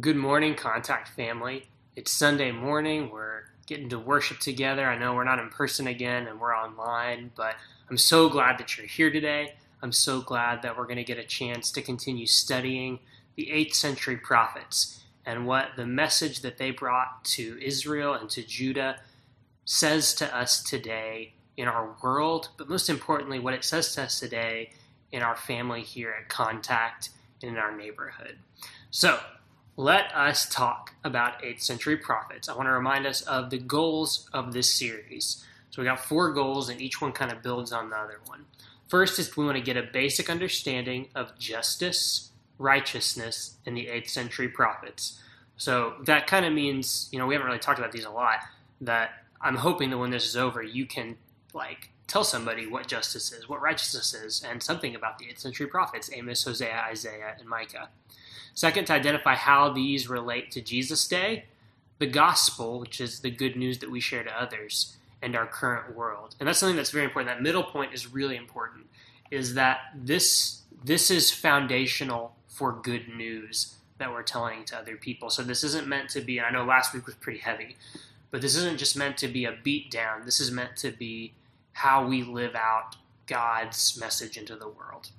Good morning, Contact family. It's Sunday morning. We're getting to worship together. I know we're not in person again and we're online, but I'm so glad that you're here today. I'm so glad that we're going to get a chance to continue studying the 8th century prophets and what the message that they brought to Israel and to Judah says to us today in our world, but most importantly, what it says to us today in our family here at Contact and in our neighborhood. So, let us talk about 8th century prophets. I want to remind us of the goals of this series. So we got four goals, and each one kind of builds on the other one. First is we want to get a basic understanding of justice, righteousness and the 8th century prophets. So that kind of means, you know, we haven't really talked about these a lot, that I'm hoping that when this is over, you can, like, tell somebody what justice is, what righteousness is, and something about the 8th century prophets Amos, Hosea, Isaiah, and Micah. Second, to identify how these relate to Jesus' day, the gospel, which is the good news that we share to others, and our current world. And that's something that's very important. That middle point is really important, is that this this is foundational for good news that we're telling to other people. So this isn't meant to be, I know last week was pretty heavy, but this isn't just meant to be a beat down. This is meant to be how we live out God's message into the world.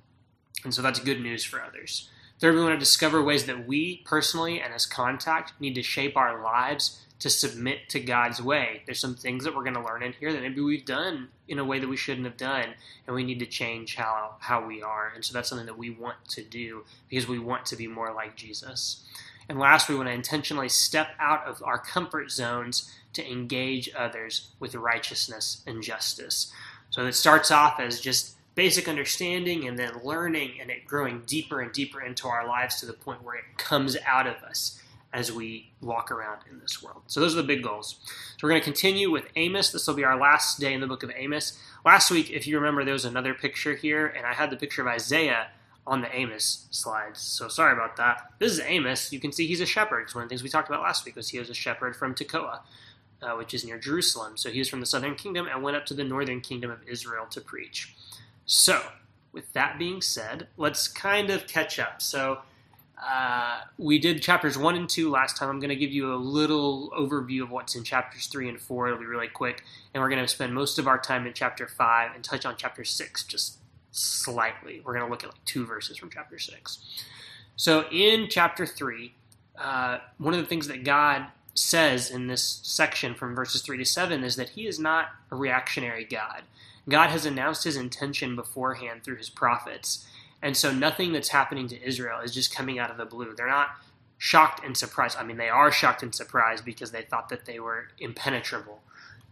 And so that's good news for others. Third, we want to discover ways that we personally and as contact need to shape our lives to submit to God's way. There's some things that we're going to learn in here that maybe we've done in a way that we shouldn't have done, and we need to change how, how we are. And so that's something that we want to do because we want to be more like Jesus. And last, we want to intentionally step out of our comfort zones to engage others with righteousness and justice. So it starts off as just basic understanding and then learning and it growing deeper and deeper into our lives to the point where it comes out of us as we walk around in this world. So those are the big goals. So we're going to continue with Amos. This will be our last day in the book of Amos. Last week, if you remember, there was another picture here, and I had the picture of Isaiah on the Amos slides. So sorry about that. This is Amos. You can see he's a shepherd. It's one of the things we talked about last week was he was a shepherd from Tekoa, uh, which is near Jerusalem. So he was from the southern kingdom and went up to the northern kingdom of Israel to preach. So, with that being said, let's kind of catch up. So, uh, we did chapters one and two last time. I'm going to give you a little overview of what's in chapters three and four. It'll be really quick. And we're going to spend most of our time in chapter five and touch on chapter six just slightly. We're going to look at like two verses from chapter six. So, in chapter three, uh, one of the things that God says in this section from verses three to seven is that He is not a reactionary God. God has announced his intention beforehand through his prophets. And so nothing that's happening to Israel is just coming out of the blue. They're not shocked and surprised. I mean, they are shocked and surprised because they thought that they were impenetrable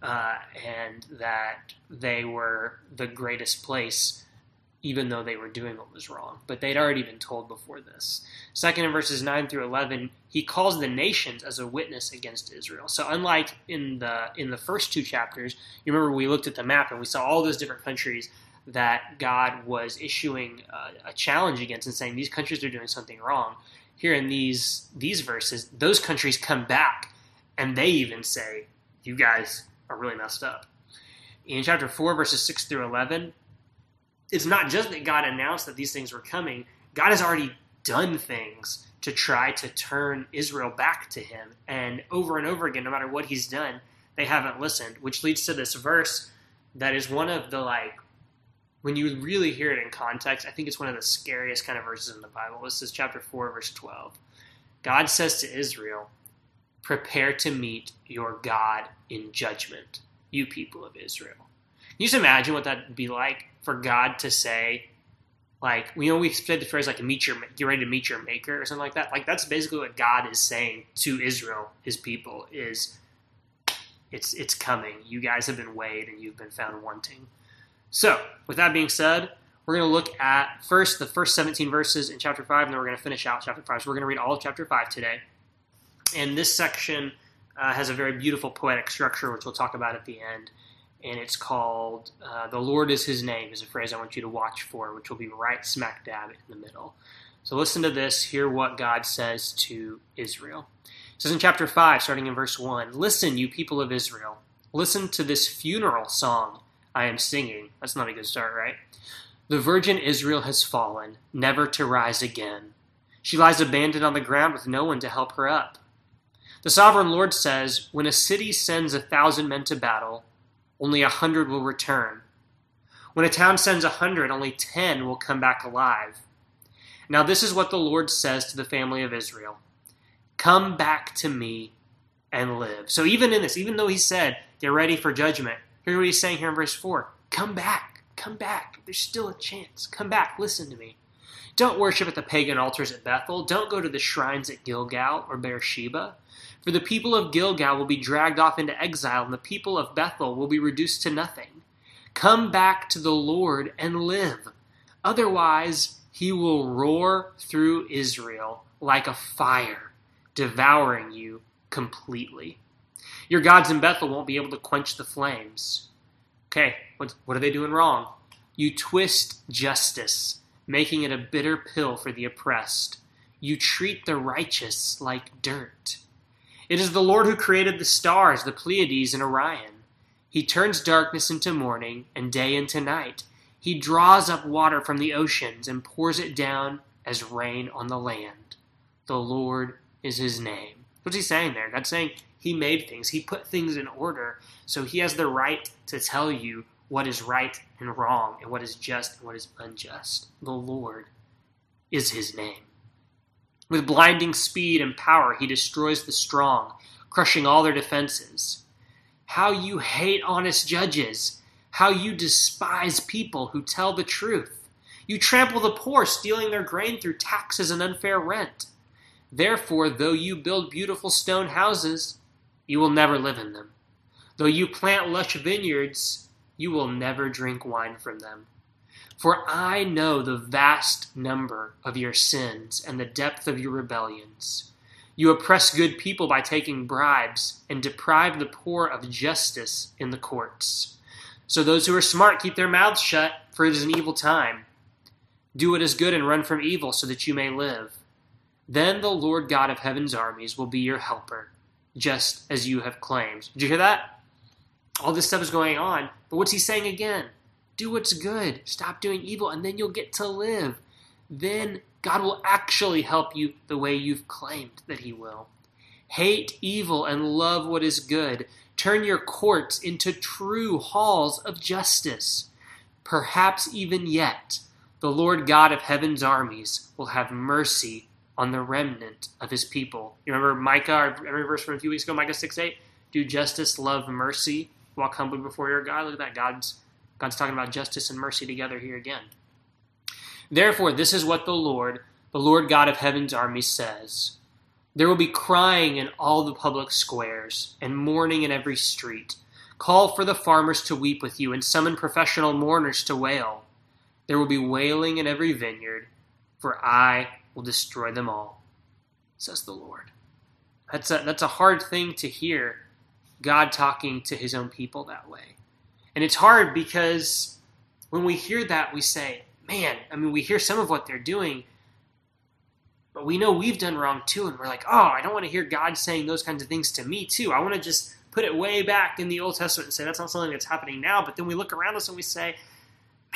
uh, and that they were the greatest place even though they were doing what was wrong. But they'd already been told before this. Second, in verses 9 through 11, he calls the nations as a witness against Israel. So unlike in the in the first two chapters, you remember we looked at the map and we saw all those different countries that God was issuing uh, a challenge against and saying these countries are doing something wrong. Here in these these verses, those countries come back and they even say, "You guys are really messed up." In chapter 4, verses 6 through 11, it's not just that God announced that these things were coming, God has already done things to try to turn Israel back to him. And over and over again, no matter what he's done, they haven't listened, which leads to this verse that is one of the like when you really hear it in context, I think it's one of the scariest kind of verses in the Bible. This is chapter 4, verse 12. God says to Israel, Prepare to meet your God in judgment, you people of Israel. You just imagine what that'd be like for God to say, like we always say the phrase like meet your get ready to meet your maker or something like that. Like that's basically what God is saying to Israel, his people, is it's it's coming. You guys have been weighed and you've been found wanting. So, with that being said, we're going to look at first the first 17 verses in chapter 5, and then we're going to finish out chapter 5. So, we're going to read all of chapter 5 today. And this section uh, has a very beautiful poetic structure, which we'll talk about at the end and it's called uh, "The Lord Is His Name" is a phrase I want you to watch for, which will be right smack dab in the middle. So listen to this. Hear what God says to Israel. It says in chapter five, starting in verse one: "Listen, you people of Israel, listen to this funeral song I am singing." That's not a good start, right? The virgin Israel has fallen, never to rise again. She lies abandoned on the ground with no one to help her up. The sovereign Lord says, When a city sends a thousand men to battle, only a hundred will return. When a town sends a hundred, only ten will come back alive. Now, this is what the Lord says to the family of Israel Come back to me and live. So, even in this, even though he said, Get ready for judgment, here's what he's saying here in verse 4 Come back, come back. There's still a chance. Come back, listen to me. Don't worship at the pagan altars at Bethel. Don't go to the shrines at Gilgal or Beersheba. For the people of Gilgal will be dragged off into exile, and the people of Bethel will be reduced to nothing. Come back to the Lord and live. Otherwise, he will roar through Israel like a fire, devouring you completely. Your gods in Bethel won't be able to quench the flames. Okay, what, what are they doing wrong? You twist justice, making it a bitter pill for the oppressed. You treat the righteous like dirt. It is the Lord who created the stars, the Pleiades, and Orion. He turns darkness into morning and day into night. He draws up water from the oceans and pours it down as rain on the land. The Lord is his name. What's he saying there? God's saying he made things, he put things in order, so he has the right to tell you what is right and wrong, and what is just and what is unjust. The Lord is his name. With blinding speed and power, he destroys the strong, crushing all their defenses. How you hate honest judges! how you despise people who tell the truth. You trample the poor, stealing their grain through taxes and unfair rent. Therefore, though you build beautiful stone houses, you will never live in them. Though you plant lush vineyards, you will never drink wine from them. For I know the vast number of your sins and the depth of your rebellions. You oppress good people by taking bribes and deprive the poor of justice in the courts. So those who are smart keep their mouths shut, for it is an evil time. Do what is good and run from evil, so that you may live. Then the Lord God of heaven's armies will be your helper, just as you have claimed. Did you hear that? All this stuff is going on, but what's he saying again? Do what's good, stop doing evil, and then you'll get to live. Then God will actually help you the way you've claimed that he will. Hate evil and love what is good. Turn your courts into true halls of justice. Perhaps even yet, the Lord God of heaven's armies will have mercy on the remnant of his people. You remember Micah, every verse from a few weeks ago, Micah 6 8? Do justice, love mercy, walk humbly before your God. Look at that. God's, God's talking about justice and mercy together here again. Therefore, this is what the Lord, the Lord God of heaven's armies says there will be crying in all the public squares, and mourning in every street. Call for the farmers to weep with you, and summon professional mourners to wail. There will be wailing in every vineyard, for I will destroy them all, says the Lord. That's a, that's a hard thing to hear, God talking to his own people that way. And it's hard because when we hear that, we say, man, I mean, we hear some of what they're doing, but we know we've done wrong too, and we're like, oh, I don't want to hear God saying those kinds of things to me too. I want to just put it way back in the Old Testament and say that's not something that's happening now. But then we look around us and we say,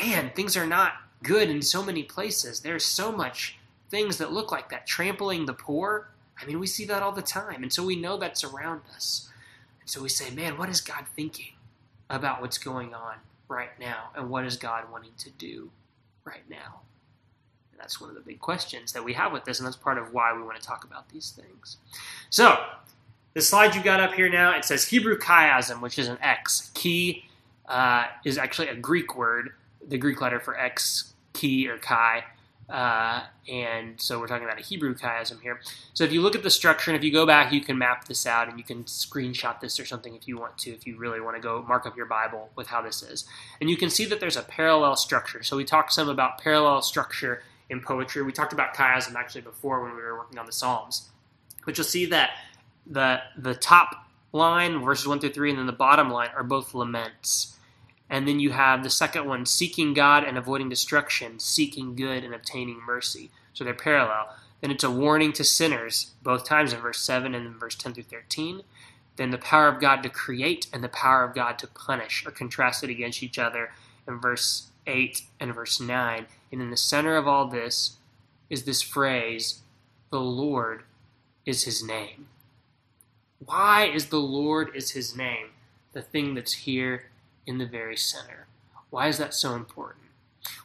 man, things are not good in so many places. There's so much things that look like that. Trampling the poor. I mean, we see that all the time. And so we know that's around us. And so we say, man, what is God thinking about what's going on right now? And what is God wanting to do right now? that's one of the big questions that we have with this, and that's part of why we want to talk about these things. So, the slide you got up here now, it says Hebrew chiasm, which is an X. Chi uh, is actually a Greek word, the Greek letter for X, chi or chi. Uh, and so we're talking about a Hebrew chiasm here. So if you look at the structure, and if you go back, you can map this out and you can screenshot this or something if you want to, if you really want to go mark up your Bible with how this is. And you can see that there's a parallel structure. So we talked some about parallel structure in poetry. We talked about chiasm actually before when we were working on the Psalms. But you'll see that the the top line, verses one through three, and then the bottom line are both laments. And then you have the second one, seeking God and avoiding destruction, seeking good and obtaining mercy. So they're parallel. Then it's a warning to sinners, both times in verse 7 and in verse 10 through 13. Then the power of God to create and the power of God to punish are contrasted against each other in verse 8 and verse 9. And in the center of all this is this phrase, the Lord is his name. Why is the Lord is his name the thing that's here in the very center? Why is that so important?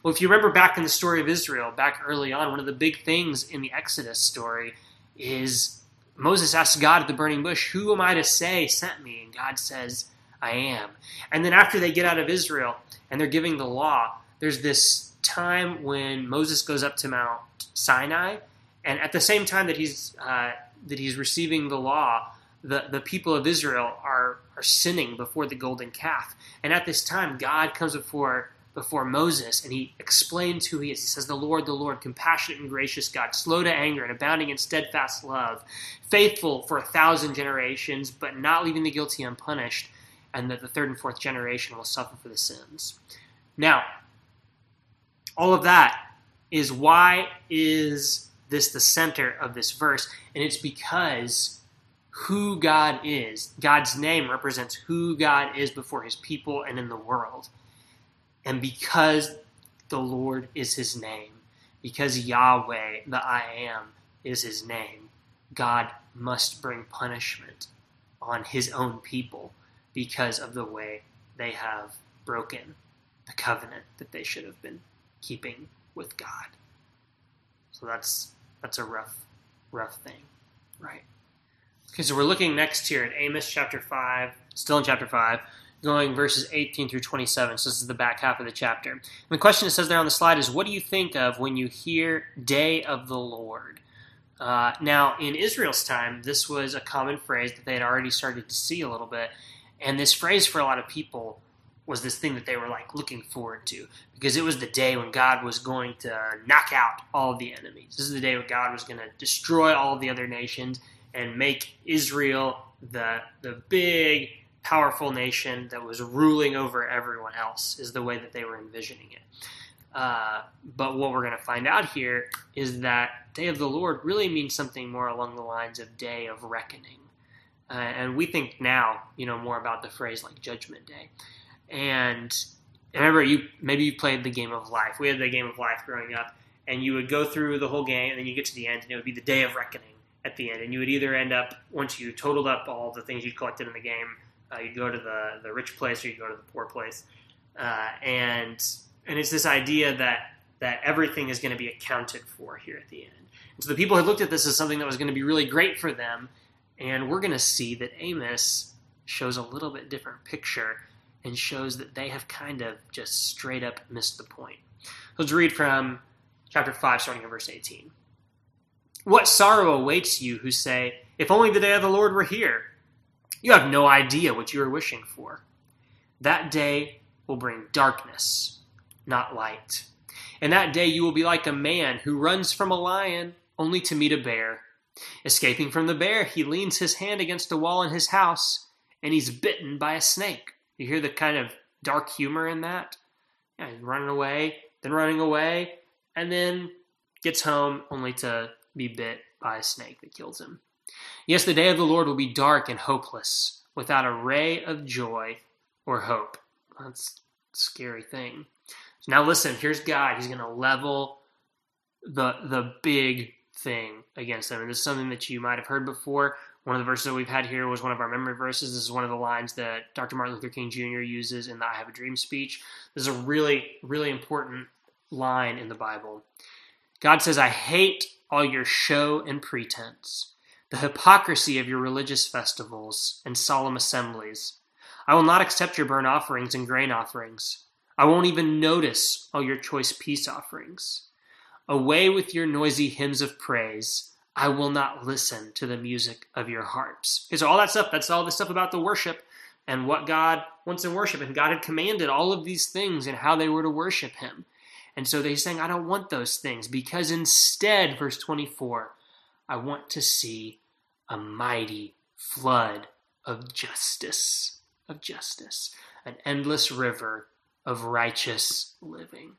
Well, if you remember back in the story of Israel, back early on, one of the big things in the Exodus story is Moses asks God at the burning bush, Who am I to say sent me? And God says, I am. And then after they get out of Israel and they're giving the law, there's this time when Moses goes up to Mount Sinai, and at the same time that he's uh, that he's receiving the law, the, the people of Israel are are sinning before the golden calf. And at this time, God comes before before Moses and he explains who he is. He says, The Lord, the Lord, compassionate and gracious God, slow to anger and abounding in steadfast love, faithful for a thousand generations, but not leaving the guilty unpunished, and that the third and fourth generation will suffer for the sins. Now, all of that is why is this the center of this verse? And it's because who God is, God's name represents who God is before his people and in the world. And because the Lord is his name, because Yahweh, the I am, is his name, God must bring punishment on his own people because of the way they have broken the covenant that they should have been keeping with God. So that's that's a rough rough thing, right? Okay, so we're looking next here at Amos chapter 5, still in chapter 5, going verses 18 through 27. So this is the back half of the chapter. And the question it says there on the slide is, What do you think of when you hear day of the Lord? Uh, now, in Israel's time, this was a common phrase that they had already started to see a little bit. And this phrase for a lot of people was this thing that they were like looking forward to because it was the day when God was going to knock out all the enemies. This is the day when God was going to destroy all of the other nations and make Israel the the big powerful nation that was ruling over everyone else, is the way that they were envisioning it. Uh, but what we're going to find out here is that day of the Lord really means something more along the lines of day of reckoning. Uh, and we think now, you know, more about the phrase like Judgment Day. And remember, you maybe you played the game of life. We had the game of life growing up, and you would go through the whole game, and then you get to the end, and it would be the day of reckoning at the end. And you would either end up once you totaled up all the things you collected in the game uh, you go to the, the rich place or you'd go to the poor place, uh, and and it's this idea that that everything is going to be accounted for here at the end. And so the people had looked at this as something that was going to be really great for them, and we're going to see that Amos shows a little bit different picture and shows that they have kind of just straight up missed the point. Let's read from chapter 5, starting in verse 18. What sorrow awaits you who say, If only the day of the Lord were here! You have no idea what you are wishing for. That day will bring darkness, not light. And that day you will be like a man who runs from a lion only to meet a bear. Escaping from the bear, he leans his hand against a wall in his house and he's bitten by a snake. You hear the kind of dark humor in that? Yeah, he's running away, then running away, and then gets home only to be bit by a snake that kills him. Yes, the day of the Lord will be dark and hopeless, without a ray of joy or hope. That's a scary thing. Now listen, here's God. He's going to level the the big thing against them. And this is something that you might have heard before. One of the verses that we've had here was one of our memory verses. This is one of the lines that Dr. Martin Luther King Jr. uses in the I Have a Dream speech. This is a really, really important line in the Bible. God says, I hate all your show and pretense the hypocrisy of your religious festivals and solemn assemblies. I will not accept your burnt offerings and grain offerings. I won't even notice all your choice peace offerings. Away with your noisy hymns of praise. I will not listen to the music of your harps. Okay, so all that stuff, that's all the stuff about the worship and what God wants in worship. And God had commanded all of these things and how they were to worship Him. And so they're saying, I don't want those things because instead, verse 24, I want to see a mighty flood of justice, of justice, an endless river of righteous living.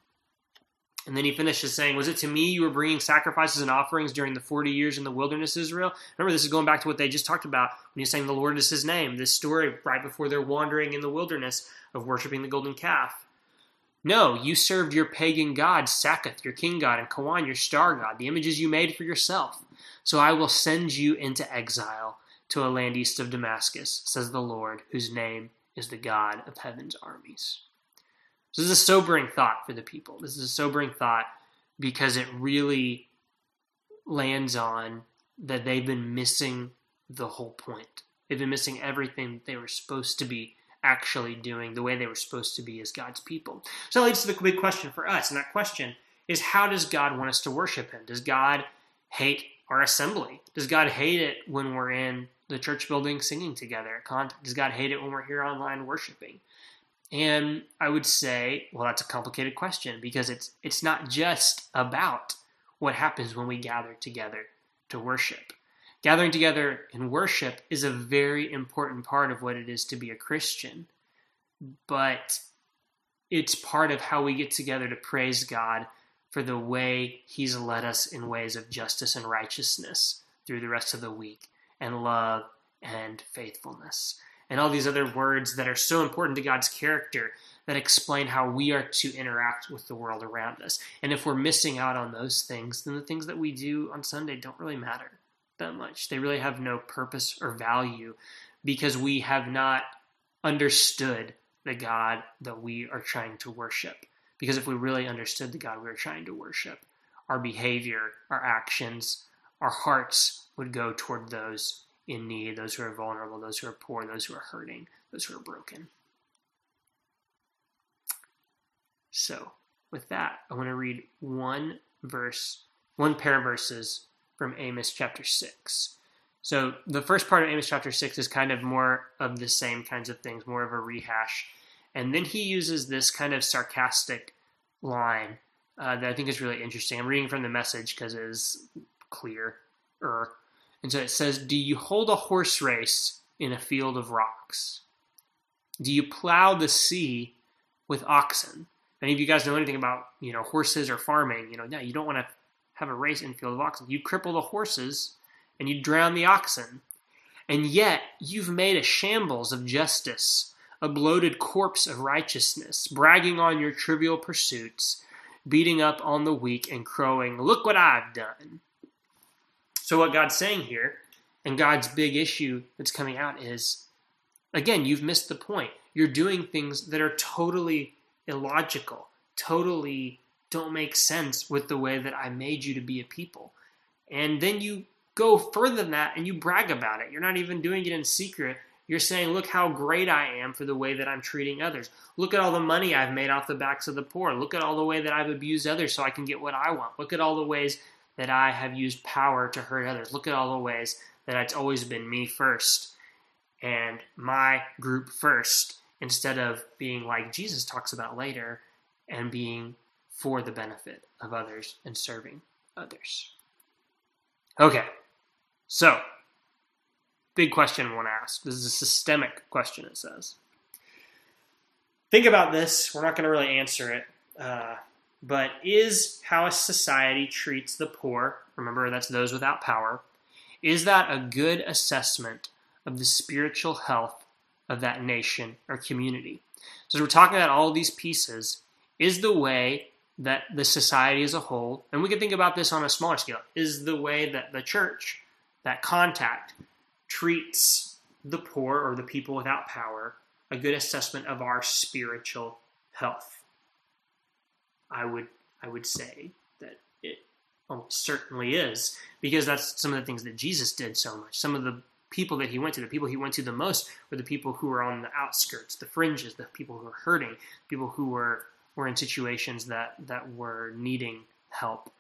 And then he finishes saying, Was it to me you were bringing sacrifices and offerings during the 40 years in the wilderness, Israel? Remember, this is going back to what they just talked about when he's saying the Lord is his name, this story right before they're wandering in the wilderness of worshiping the golden calf. No, you served your pagan god, Sakkuth, your king god, and Kaiwan, your star god, the images you made for yourself. So I will send you into exile to a land east of Damascus, says the Lord, whose name is the God of heaven's armies. This is a sobering thought for the people. This is a sobering thought because it really lands on that they've been missing the whole point. They've been missing everything they were supposed to be actually doing, the way they were supposed to be as God's people. So that leads to the big question for us, and that question is how does God want us to worship Him? Does God hate our assembly? Does God hate it when we're in the church building singing together? Does God hate it when we're here online worshiping? And I would say, well, that's a complicated question because it's it's not just about what happens when we gather together to worship. Gathering together in worship is a very important part of what it is to be a Christian, but it's part of how we get together to praise God for the way He's led us in ways of justice and righteousness through the rest of the week, and love and faithfulness and all these other words that are so important to God's character that explain how we are to interact with the world around us. And if we're missing out on those things, then the things that we do on Sunday don't really matter that much. They really have no purpose or value because we have not understood the God that we are trying to worship. Because if we really understood the God we are trying to worship, our behavior, our actions, our hearts would go toward those in need, those who are vulnerable, those who are poor, those who are hurting, those who are broken. So, with that, I want to read one verse, one pair of verses from Amos chapter 6. So, the first part of Amos chapter 6 is kind of more of the same kinds of things, more of a rehash. And then he uses this kind of sarcastic line uh, that I think is really interesting. I'm reading from the message because it is clear. And so it says, Do you hold a horse race in a field of rocks? Do you plow the sea with oxen? Any of you guys know anything about, you know, horses or farming? You know, no, you don't want to have a race in field of oxen. You cripple the horses and you drown the oxen. And yet you've made a shambles of justice, a bloated corpse of righteousness, bragging on your trivial pursuits, beating up on the weak and crowing, Look what I've done. So, what God's saying here, and God's big issue that's coming out is again, you've missed the point. You're doing things that are totally illogical, totally don't make sense with the way that I made you to be a people. And then you go further than that and you brag about it. You're not even doing it in secret. You're saying, look how great I am for the way that I'm treating others. Look at all the money I've made off the backs of the poor. Look at all the way that I've abused others so I can get what I want. Look at all the ways that I have used power to hurt others. Look at all the ways that it's always been me first and my group first instead of being like Jesus talks about later and being for the benefit of others and serving others. Okay, so big question I want to ask. This is a systemic question, it says. Think about this. We're not going to really answer it. Uh, but is how a society treats the poor, remember that's those without power, is that a good assessment of the spiritual health of that nation or community? So, we're talking about all these pieces, is the way that the society as a whole, and we can think about this on a smaller scale, is the way that the church, that contact, treats the poor or the people without power a good assessment of our spiritual health? I would I would say that it almost certainly is because that's some of the things that Jesus did so much. Some of the people that he went to, the people he went to the most were the people who were on the outskirts, the fringes, the people who were hurting, people who were were in situations that that were needing help,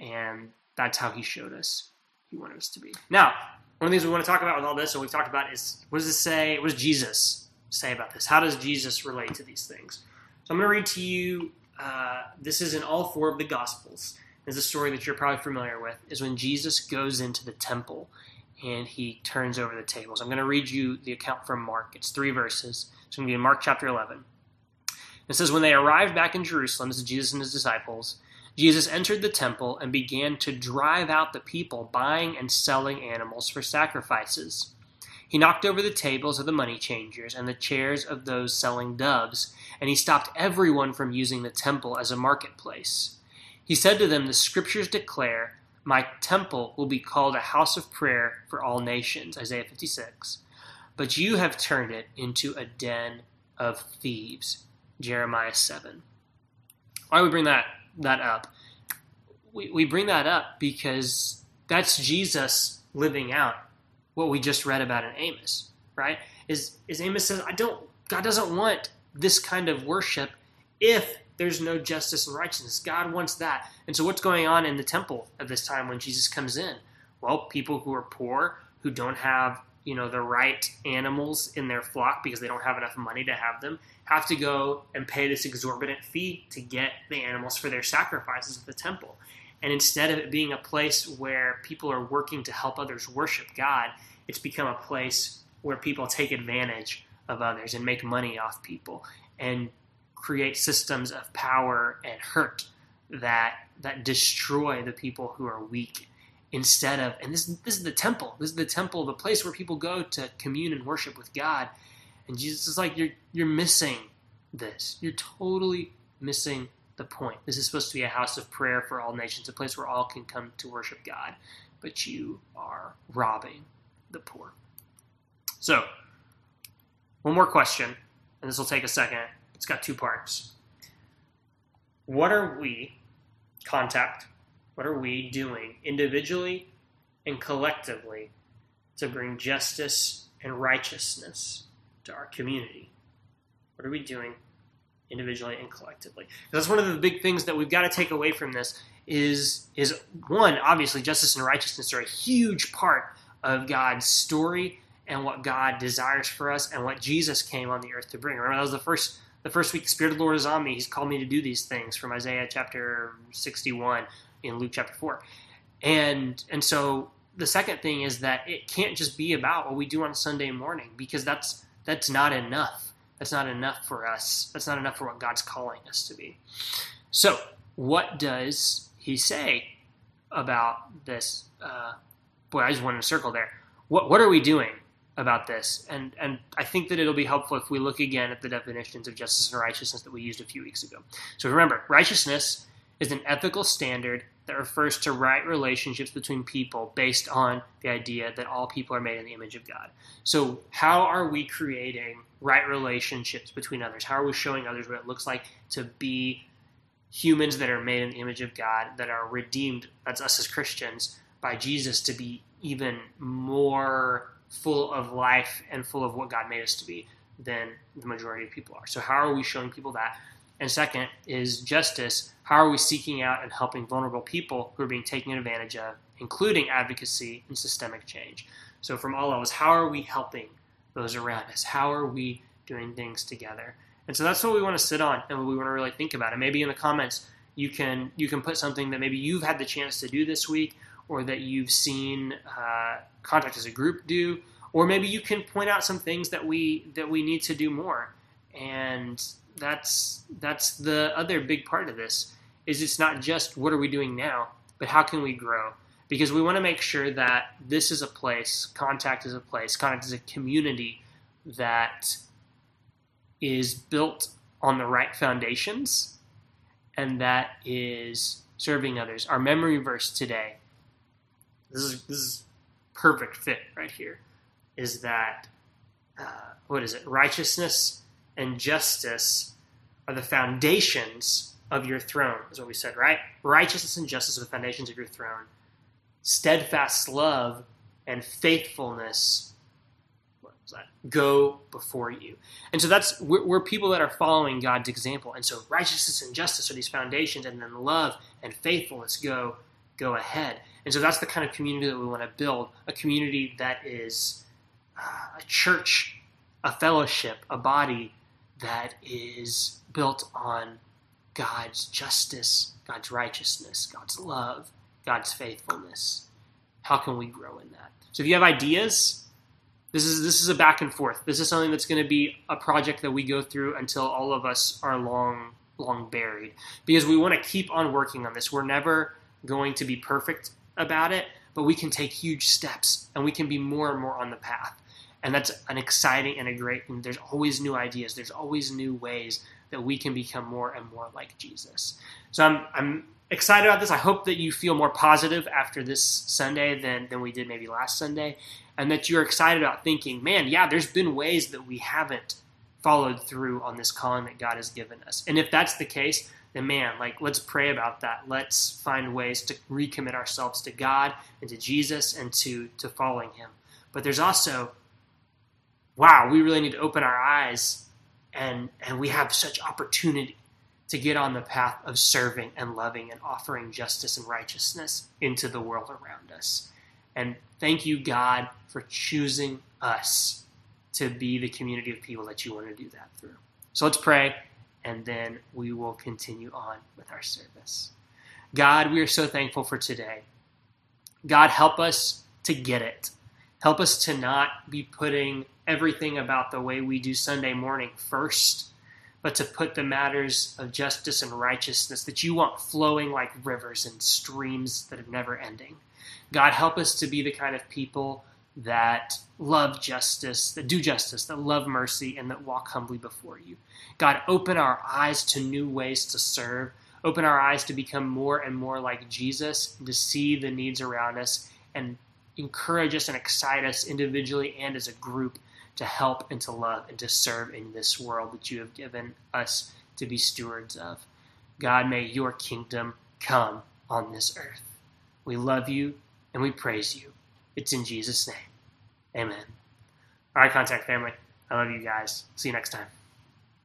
and that's how he showed us he wanted us to be. Now, one of the things we want to talk about with all this, and we've talked about, is what does it say? What does Jesus say about this? How does Jesus relate to these things? So I'm going to read to you uh, this is in all four of the Gospels. Is a story that you're probably familiar with. Is when Jesus goes into the temple and he turns over the tables. I'm going to read you the account from Mark. It's three verses. It's going to be in Mark chapter 11. It says, When they arrived back in Jerusalem, this is Jesus and his disciples, Jesus entered the temple and began to drive out the people buying and selling animals for sacrifices. He knocked over the tables of the money changers and the chairs of those selling doves, and he stopped everyone from using the temple as a marketplace. He said to them, The scriptures declare, my temple will be called a house of prayer for all nations, Isaiah 56. But you have turned it into a den of thieves, Jeremiah 7. Why we bring that, that up? We, we bring that up because that's Jesus living out what we just read about in Amos, right? Is, is Amos says, I don't, God doesn't want this kind of worship if there's no justice and righteousness. God wants that. And so, what's going on in the temple at this time when Jesus comes in? Well, people who are poor, who don't have you know the right animals in their flock because they don't have enough money to have them, have to go and pay this exorbitant fee to get the animals for their sacrifices at the temple. And instead of it being a place where people are working to help others worship God, it's become a place where people take advantage of others and make money off people and create systems of power and hurt that that destroy the people who are weak instead of and this this is the temple. This is the temple the place where people go to commune and worship with God. And Jesus is like you're you're missing this. You're totally missing the point. This is supposed to be a house of prayer for all nations a place where all can come to worship God. But you are robbing the poor. So one more question and this will take a second. It's got two parts. What are we contact what are we doing individually and collectively to bring justice and righteousness to our community? What are we doing individually and collectively? That's one of the big things that we've got to take away from this is is one, obviously justice and righteousness are a huge part of God's story and what God desires for us and what Jesus came on the earth to bring. Remember that was the first the first week the Spirit of the Lord is on me. He's called me to do these things from Isaiah chapter 61 in Luke chapter 4. And and so the second thing is that it can't just be about what we do on Sunday morning because that's that's not enough. That's not enough for us. That's not enough for what God's calling us to be. So, what does he say about this? Uh, boy, I just went in a circle there. What what are we doing about this? And and I think that it'll be helpful if we look again at the definitions of justice and righteousness that we used a few weeks ago. So remember, righteousness is an ethical standard that refers to right relationships between people based on the idea that all people are made in the image of God. So, how are we creating right relationships between others? How are we showing others what it looks like to be humans that are made in the image of God, that are redeemed, that's us as Christians, by Jesus to be even more full of life and full of what God made us to be than the majority of people are? So, how are we showing people that? And second is justice. How are we seeking out and helping vulnerable people who are being taken advantage of, including advocacy and systemic change? So, from all of us, how are we helping those around us? How are we doing things together? And so that's what we want to sit on and what we want to really think about. And maybe in the comments, you can you can put something that maybe you've had the chance to do this week, or that you've seen uh, Contact as a group do, or maybe you can point out some things that we that we need to do more. And that's that's the other big part of this is it's not just what are we doing now, but how can we grow? Because we want to make sure that this is a place, contact is a place, contact is a community that is built on the right foundations and that is serving others. Our memory verse today, this is this is perfect fit right here, is that uh, what is it? Righteousness and justice are the foundations of your throne, is what we said, right? Righteousness and justice are the foundations of your throne. Steadfast love and faithfulness go before you. And so that's we're, we're, people that are following God's example. And so righteousness and justice are these foundations, and then love and faithfulness go go ahead. And so that's the kind of community that we want to build a community that is uh, a church, a fellowship, a body that is built on God's justice, God's righteousness, God's love, God's faithfulness. How can we grow in that? So if you have ideas, this is this is a back and forth. This is something that's going to be a project that we go through until all of us are long long buried because we want to keep on working on this. We're never going to be perfect about it, but we can take huge steps and we can be more and more on the path and that's an exciting and a great and there's always new ideas there's always new ways that we can become more and more like jesus so i'm i'm excited about this. I hope that you feel more positive after this Sunday than, than we did maybe last Sunday, and that you're excited about thinking, man, yeah, there's been ways that we haven't followed through on this calling that God has given us. And if that's the case, then man, like let's pray about that. Let's find ways to recommit ourselves to God and to Jesus and to to following him. But there's also wow, we really need to open our eyes and and we have such opportunity to get on the path of serving and loving and offering justice and righteousness into the world around us. And thank you, God, for choosing us to be the community of people that you want to do that through. So let's pray, and then we will continue on with our service. God, we are so thankful for today. God, help us to get it. Help us to not be putting everything about the way we do Sunday morning first, but to put the matters of justice and righteousness that you want flowing like rivers and streams that are never ending. God, help us to be the kind of people that love justice, that do justice, that love mercy, and that walk humbly before you. God, open our eyes to new ways to serve. Open our eyes to become more and more like Jesus, to see the needs around us, and encourage us and excite us individually and as a group to help and to love and to serve in this world that you have given us to be stewards of. God, may your kingdom come on this earth. We love you and we praise you. It's in Jesus' name. Amen. All right, Contact family. I love you guys. See you next time.